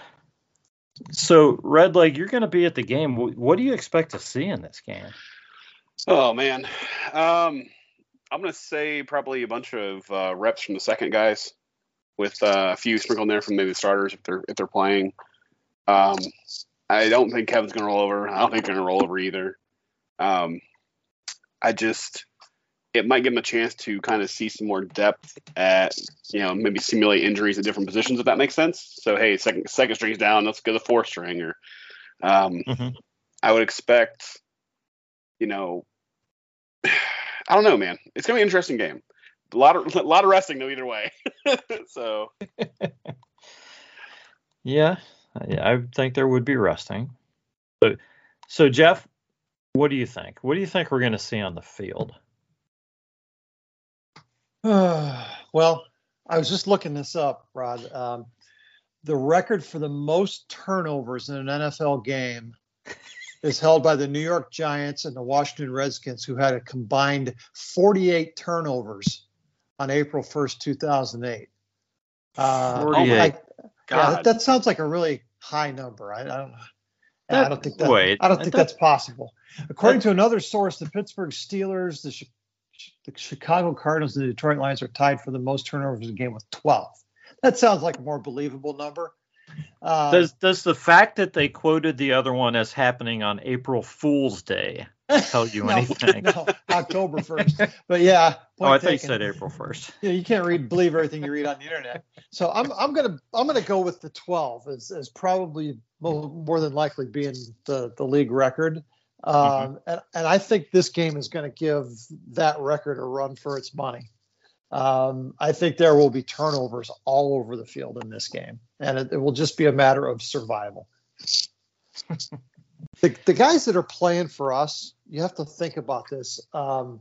So, Red Leg, you're going to be at the game. What do you expect to see in this game? Oh man, um, I'm going to say probably a bunch of uh, reps from the second guys, with uh, a few sprinkled in there from maybe the starters if they're if they're playing. Um, I don't think Kevin's going to roll over. I don't think they're going to roll over either. Um, I just it might give them a chance to kind of see some more depth at, you know, maybe simulate injuries at different positions if that makes sense. So hey, second second string's down, let's go the fourth string. Or um, mm-hmm. I would expect, you know, I don't know, man. It's gonna be an interesting game. A lot of a lot of resting though either way. so yeah, I think there would be resting. So, so Jeff, what do you think? What do you think we're going to see on the field? well, I was just looking this up, Rod. Um, the record for the most turnovers in an NFL game is held by the New York Giants and the Washington Redskins, who had a combined 48 turnovers on April 1st, 2008. Uh, 48. I, yeah, that sounds like a really high number. I, I don't know. That, I don't think that. Wait, I don't think that, that's possible. According to another source, the Pittsburgh Steelers, the the Chicago Cardinals and the Detroit Lions are tied for the most turnovers in a game with 12. That sounds like a more believable number. Uh, does does the fact that they quoted the other one as happening on April Fool's Day tell you no, anything? No, October first. But yeah. Oh, I thought you said April first. Yeah, you can't read believe everything you read on the internet. So I'm I'm gonna I'm gonna go with the 12 as, as probably more than likely being the the league record. Mm-hmm. Um, mm-hmm. and, and I think this game is going to give that record a run for its money. Um, I think there will be turnovers all over the field in this game, and it, it will just be a matter of survival. the, the guys that are playing for us, you have to think about this. Um,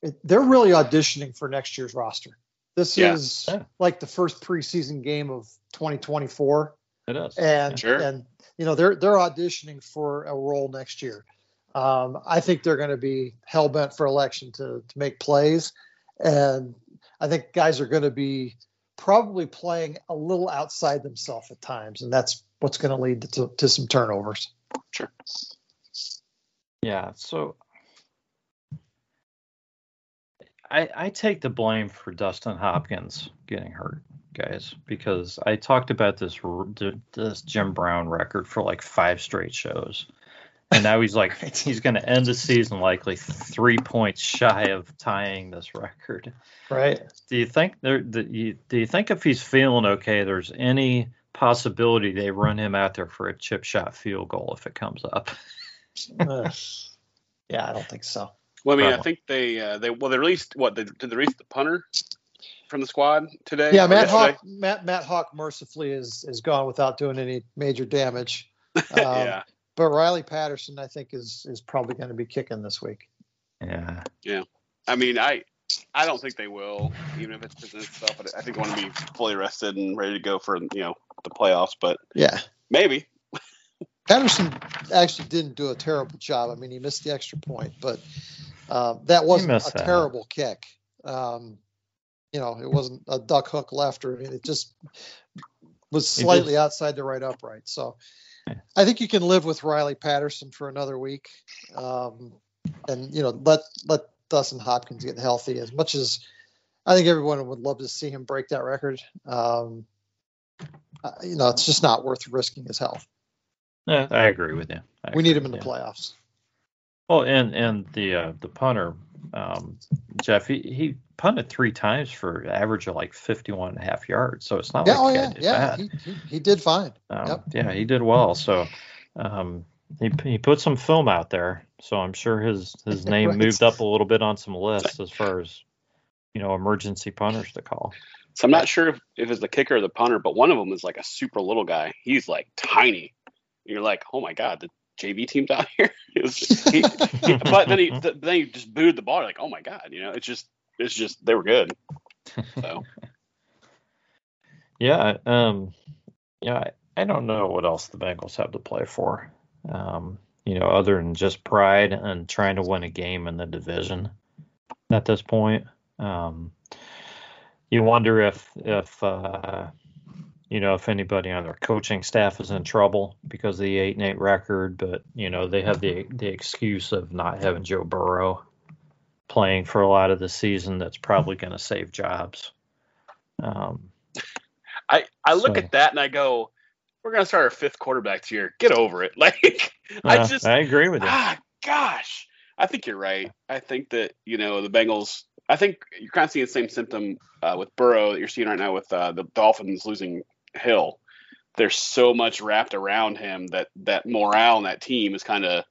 it, they're really auditioning for next year's roster. This yeah. is yeah. like the first preseason game of 2024. It is, and sure. and you know they're they're auditioning for a role next year. Um, I think they're going to be hell bent for election to to make plays, and I think guys are going to be probably playing a little outside themselves at times, and that's what's going to lead to, to some turnovers. Sure. Yeah. So I, I take the blame for Dustin Hopkins getting hurt, guys, because I talked about this this Jim Brown record for like five straight shows and now he's like right. he's going to end the season likely three points shy of tying this record. Right. Do you think there? Do you, do you think if he's feeling okay, there's any possibility they run him out there for a chip shot field goal if it comes up? uh, yeah, I don't think so. Well, I mean, Probably. I think they uh, they well they released what they, did they release the punter from the squad today? Yeah, Matt Haack Matt Matt Haack mercifully is is gone without doing any major damage. Um, yeah but Riley Patterson, I think, is is probably going to be kicking this week. Yeah. Yeah. I mean, I I don't think they will, even if it's presented stuff. But I think they want to be fully rested and ready to go for you know the playoffs. But yeah, maybe. Patterson actually didn't do a terrible job. I mean, he missed the extra point, but uh, that wasn't a that. terrible kick. Um, you know, it wasn't a duck hook left or. It just was slightly outside the right upright. So I think you can live with Riley Patterson for another week, um, and you know, let let Dustin Hopkins get healthy. As much as I think everyone would love to see him break that record, um, uh, you know, it's just not worth risking his health. Yeah, I agree with you. We need him in the playoffs. Well, and and the uh, the punter, um, Jeff, he, he punted three times for average of like 51 and a half yards. So it's not Yeah, oh like the guy yeah, did yeah. bad. He, he, he did fine. Um, Yep. Yeah, he did well. So um, he he put some film out there. So I'm sure his his name Right. moved up a little bit on some lists as far as you know emergency punters to call. So I'm not sure if, if it's the kicker or the punter, but one of them is like a super little guy. He's like tiny. And you're like, oh my god, the JV team's out here. Was- he- he- but then he th- then he just booed the ball. Like, oh my god, you know, it's just it's just they were good. So Yeah, um, yeah, I, I don't know what else the Bengals have to play for. Um, you know, other than just pride and trying to win a game in the division at this point. Um, you wonder if if uh, you know if anybody on their coaching staff is in trouble because of the eight and eight record, but you know they have the the excuse of not having Joe Burrow playing for a lot of the season. That's probably going to save jobs. Um, I I look So- at that and I go, we're gonna start our fifth quarterback here. Get over it. Like I uh, just I agree with you. ah gosh. I think you're right. I think that you know the Bengals. I think you're kind of seeing the same symptom uh, with Burrow that you're seeing right now with uh, the Dolphins losing Hill. There's so much wrapped around him that that morale in that team is kind of,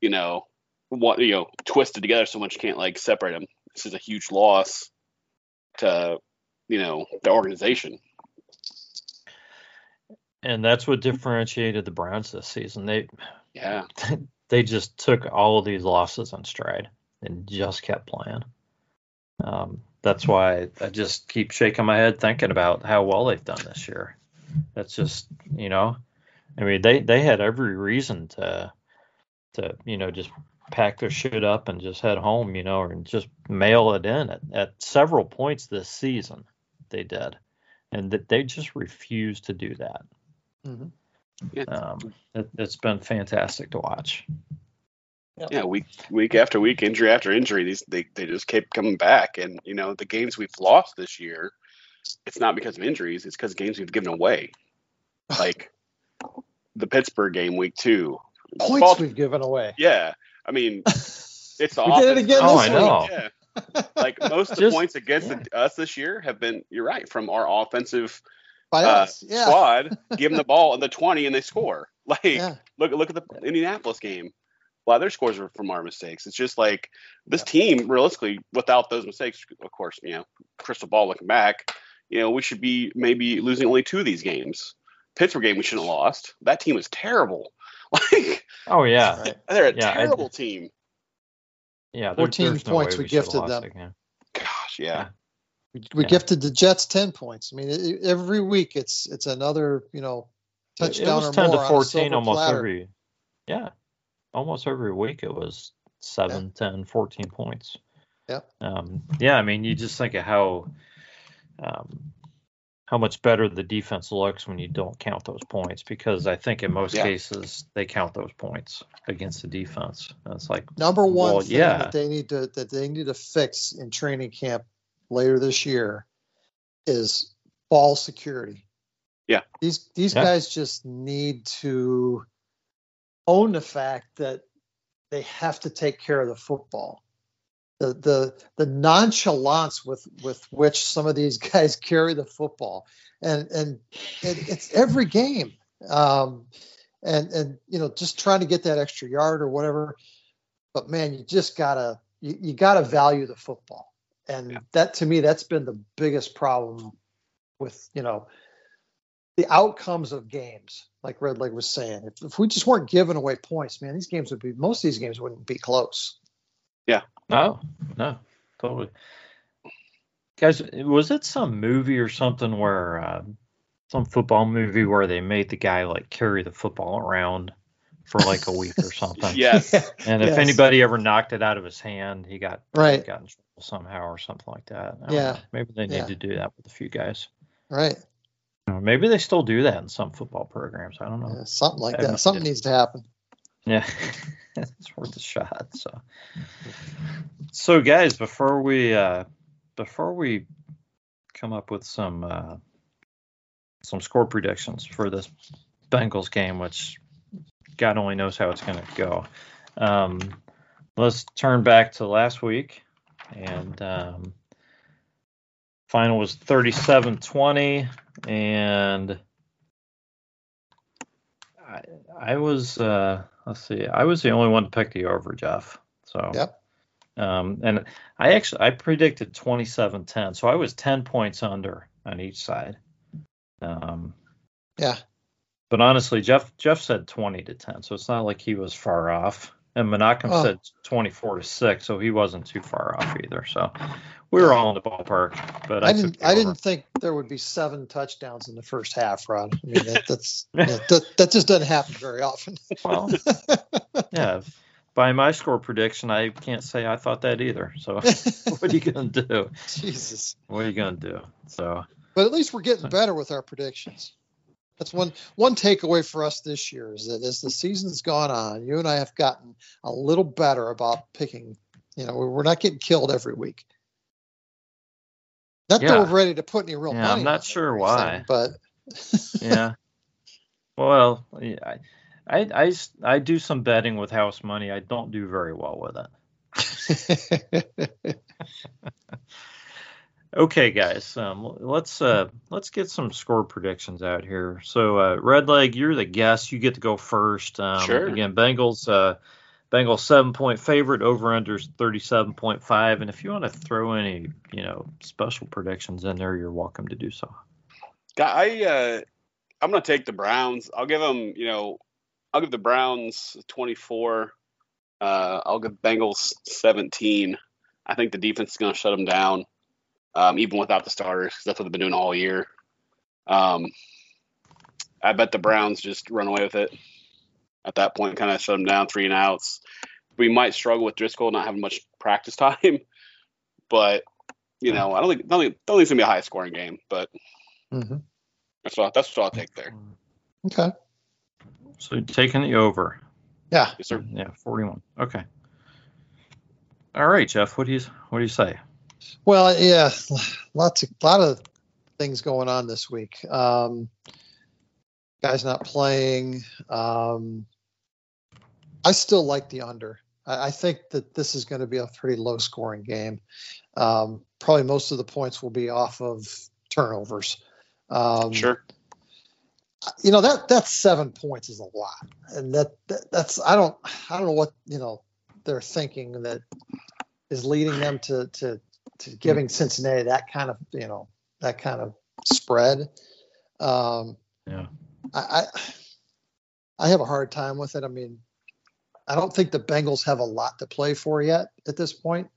you know, what you know, twisted together so much you can't like separate them. This is a huge loss to, you know, the organization. and that's what differentiated the Browns this season. They Yeah, they just took all of these losses on stride and just kept playing. Um, that's why I just keep shaking my head thinking about how well they've done this year. That's just you know, I mean they they had every reason to to you know just pack their shit up and just head home, you know, and just mail it in at, at several points this season. They did, and that they just refused to do that. Mhm. yeah, Um, it, it's been fantastic to watch. Yeah. Week week after week, injury after injury, these they they just kept coming back. And you know, the games we've lost this year, it's not because of injuries. It's because games we've given away, like the Pittsburgh game, week two. Points Balt- we've given away. yeah, I mean, it's the We did it offense- again Oh, this I week. know. Yeah. Like most of the Just- points against yeah. us this year have been, you're right, from our offensive By uh, us. Yeah. squad, give them the ball in the 20 and they score. Like, Yeah. look look at the Indianapolis game. A lot of their scores were from our mistakes. It's just like this team, realistically, without those mistakes, of course, you know, crystal ball looking back, you know, we should be maybe losing only two of these games. Pittsburgh game we shouldn't have lost. That team was terrible. Like Oh yeah, Right. they're a Yeah, I- terrible team. yeah. there- 14 there's no points way we should've gifted them. that game. Gosh, yeah. We, we Yeah. gifted the Jets ten points. I mean, it, every week it's it's another you know It- touchdown it was or 10 more to on a 14 almost platter. every yeah almost every week it was 7 10 14 points Yeah. um, yeah i mean you just think of how um, how much better the defense looks when you don't count those points because i think in most Yeah. cases they count those points against the defense and it's like Number one Well, thing yeah. that they need to that they need to fix in training camp later this year is ball security. Yeah. These these Yeah. guys just need to own the fact that they have to take care of the football. The the the nonchalance with with which some of these guys carry the football, and and it, it's every game. Um, and and you know just trying to get that extra yard or whatever but man you just gotta you, you gotta value the football and Yeah. that to me that's been the biggest problem with you know the outcomes of games like red leg was saying if, if we just weren't giving away points man these games would be most of these games wouldn't be close Yeah. no no totally guys was it some movie or something where uh, some football movie where they made the guy like carry the football around for like a week or something. Yes. And if Yes. anybody ever knocked it out of his hand, he got Right. got in trouble somehow or something like that. Yeah. know. Maybe they need Yeah. to do that with a few guys. Right. Or Maybe they still do that in some football programs. I don't know. Yeah, something like I have no that. Something needs to happen. Yeah, it's worth a shot. So, so guys, before we uh, before we come up with some uh, some score predictions for this Bengals game, which God only knows how it's going to go, um, let's turn back to last week, and um, final was 37-20, and I, I was uh, let's see, I was the only one to pick the over, Jeff. So Yep. Um, and I actually I predicted 27-10, so I was 10 points under on each side. Um, Yeah. but honestly, Jeff Jeff said 20 to 10, so it's not like he was far off. And Menachem Oh. said 24 to 6, so he wasn't too far off either. So we were all in the ballpark. But I, I didn't. I didn't think there would be seven touchdowns in the first half, Rod. I mean, that, that's that, that just doesn't happen very often. Well, yeah. By my score prediction, I can't say I thought that either. So what are you gonna do? Jesus. What are you gonna do? So But at least we're getting better with our predictions. That's one one takeaway for us this year is that as the season's gone on, you and I have gotten a little better about picking. You know, we're not getting killed every week. Not Yeah. that we're ready to put any real Yeah, money. I'm not sure why. but yeah. Well, I I I do some betting with house money. I don't do very well with it. Okay, guys, um, let's uh, let's get some score predictions out here. So, uh, Red Leg, you're the guest. You get to go first. Um, Sure. Again, Bengals, uh, Bengals seven point favorite. Over under thirty seven point five. And if you want to throw any, you know, special predictions in there, you're welcome to do so. I uh, I'm gonna take the Browns. I'll give them, you know, I'll give the Browns 24. Uh, I'll give Bengals 17. I think the defense is gonna shut them down, um, even without the starters. 'cause that's what they've been doing all year. Um, I bet the Browns just run away with it. At that point, kind of shut them down, three and outs. We might struggle with Driskel not having much practice time, but you know, I don't think, don't think, don't think it's gonna be a high scoring game. But Mhm. that's what that's what I'll take there. Okay. So taking the over. Yeah. Yes, sir. Yeah, 41. Okay. All right, Jeff. What do you what do you say? Well, yeah, lots of lot of things going on this week. Um, guys not playing. Um, I still like the under. I, I think that this is going to be a pretty low scoring game. Um, probably most of the points will be off of turnovers. Um, Sure. you know that that's seven points is a lot, and that, that that's I don't I don't know what you know they're thinking that is leading them to to to giving Cincinnati that kind of you know that kind of spread. Um, Yeah. I, I I have a hard time with it. I mean, I don't think the Bengals have a lot to play for yet at this point.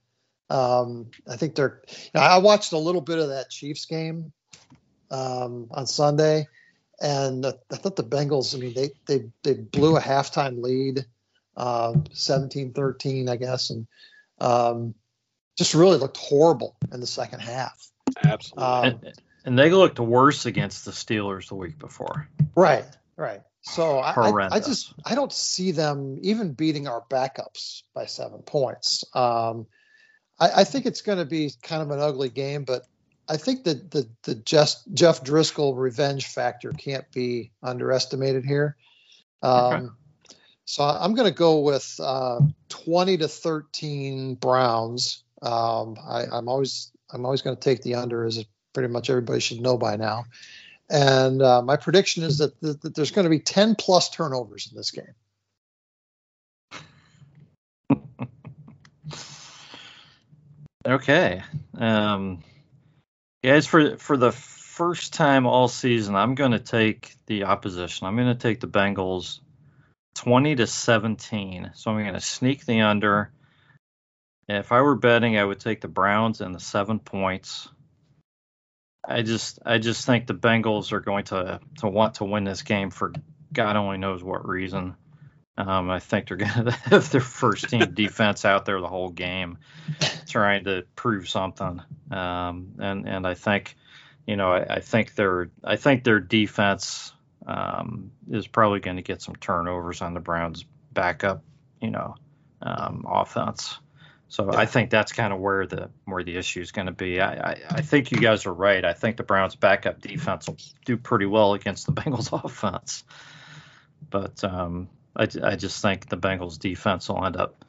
Um, I think they're. You know, I watched a little bit of that Chiefs game um, on Sunday, and I thought the Bengals. I mean, they they they blew a halftime lead, um, 17-13, I guess, and um, just really looked horrible in the second half. Absolutely. Um, and, and they looked worse against the Steelers the week before. Right, right. So I, I, I just I don't see them even beating our backups by seven points. Um, I, I think it's going to be kind of an ugly game, but I think that the the Jeff, Jeff Driskel revenge factor can't be underestimated here. Um, Okay. So I'm going to go with uh, 20 to 13 Browns. Um, I, I'm always I'm always going to take the under, as pretty much everybody should know by now. And uh, my prediction is that, that, that there's going to be 10 plus turnovers in this game. Okay. Um, guys, for for the first time all season, I'm going to take the opposition. I'm going to take the Bengals 20 to 17. So I'm going to sneak the under. If I were betting, I would take the Browns and the seven points. I just I just think the Bengals are going to to want to win this game for God only knows what reason. Um, I think they're going to have their first team defense out there the whole game, trying to prove something. Um, and and I think, you know, I, I think their I think their defense um, is probably going to get some turnovers on the Browns' backup, you know, um, offense. So yeah. I think that's kind of where the where the issue is going to be. I, I, I think you guys are right. I think the Browns' backup defense will do pretty well against the Bengals' offense, but um, I, I just think the Bengals' defense will end up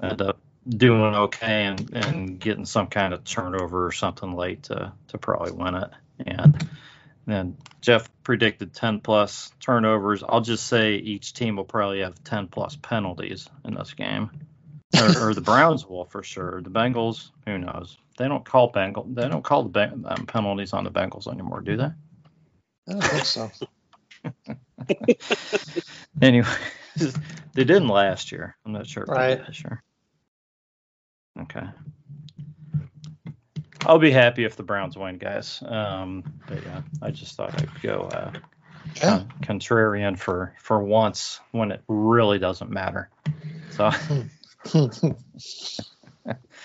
end up doing okay and, and getting some kind of turnover or something late to to probably win it. And then Jeff predicted 10 plus turnovers. I'll just say each team will probably have 10 plus penalties in this game or, or, the Browns will for sure. The Bengals, who knows? They don't call Bengal. They don't call the um, penalties on the Bengals anymore, do they? I don't think so. anyway, they didn't last year. I'm not sure. Right. This year. Okay. I'll be happy if the Browns win, guys. Um, but yeah, I just thought I'd go uh, yeah. contrarian for for once when it really doesn't matter. So.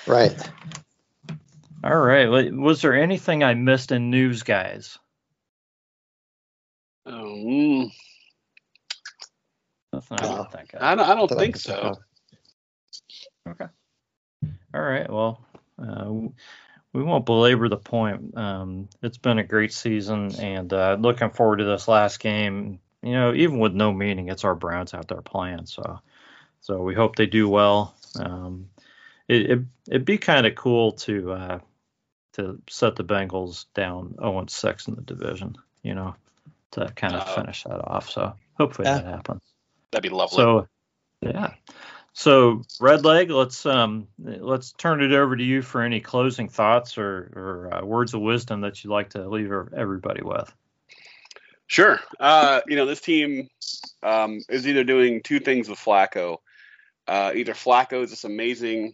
Right. All right. Was there anything I missed in news, guys? Um, Nothing I don't think. I don't, I don't think so. Okay. All right. Well, uh, we won't belabor the point. Um, it's been a great season, and uh, looking forward to this last game. You know, even with no meaning, it's our Browns out there playing. So so we hope they do well. Um, it, it would be kind of cool to uh, to set the Bengals down 0 6 in the division. You know, to kind of uh, finish that off. So hopefully yeah. that happens. That'd be lovely. So yeah. So Redleg, let's um let's turn it over to you for any closing thoughts or, or uh, words of wisdom that you'd like to leave everybody with. Sure. Uh, you know, this team um, is either doing two things with Flacco. Uh, either Flacco is this amazing,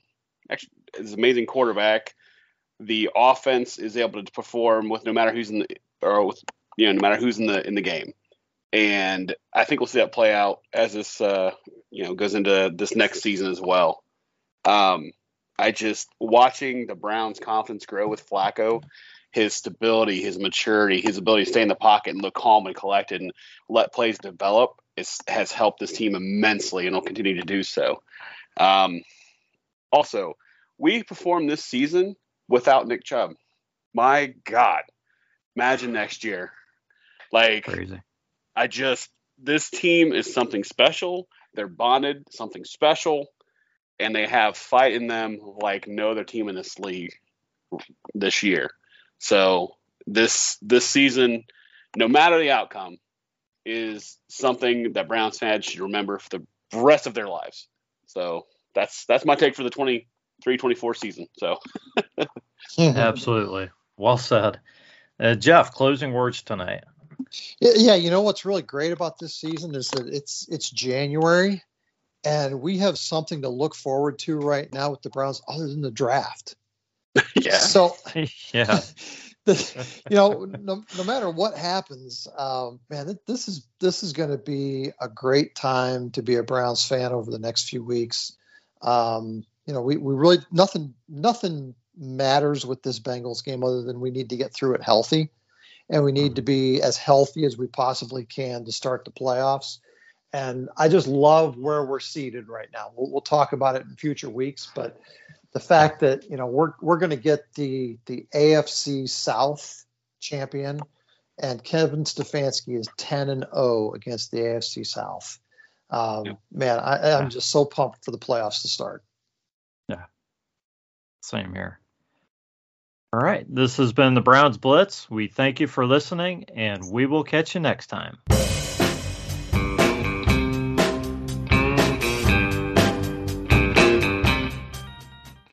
actually, this amazing quarterback. The offense is able to perform with no matter who's in the or with you know no matter who's in the in the game, and I think we'll see that play out as this uh, you know goes into this next season as well. Um, I just watching the Browns' confidence grow with Flacco, his stability, his maturity, his ability to stay in the pocket and look calm and collected and let plays develop is, has helped this team immensely and will continue to do so. Um, also, we performed this season without Nick Chubb. My God, imagine next year. Like, Crazy. I just, this team is something special. They're bonded, something special, and they have fight in them like no other team in this league this year. So this this season, no matter the outcome, is something that Browns fans should remember for the rest of their lives. So that's that's my take for the 23-24 season. So absolutely well said, uh, Jeff. Closing words tonight. Yeah, you know what's really great about this season is that it's it's January, and we have something to look forward to right now with the Browns, other than the draft. yeah. So yeah. the, you know, no, no matter what happens, um, man, this is this is going to be a great time to be a Browns fan over the next few weeks. Um, you know, we, we really nothing nothing matters with this Bengals game other than we need to get through it healthy, and we need to be as healthy as we possibly can to start the playoffs. And I just love where we're seated right now. We'll, we'll talk about it in future weeks, but the fact that you know we're we're going to get the the AFC South champion, and Kevin Stefanski is ten and zero against the AFC South. Um, yeah. Man, I, I'm just so pumped for the playoffs to start. Yeah, same here. All right, this has been the Browns Blitz. We thank you for listening, and we will catch you next time.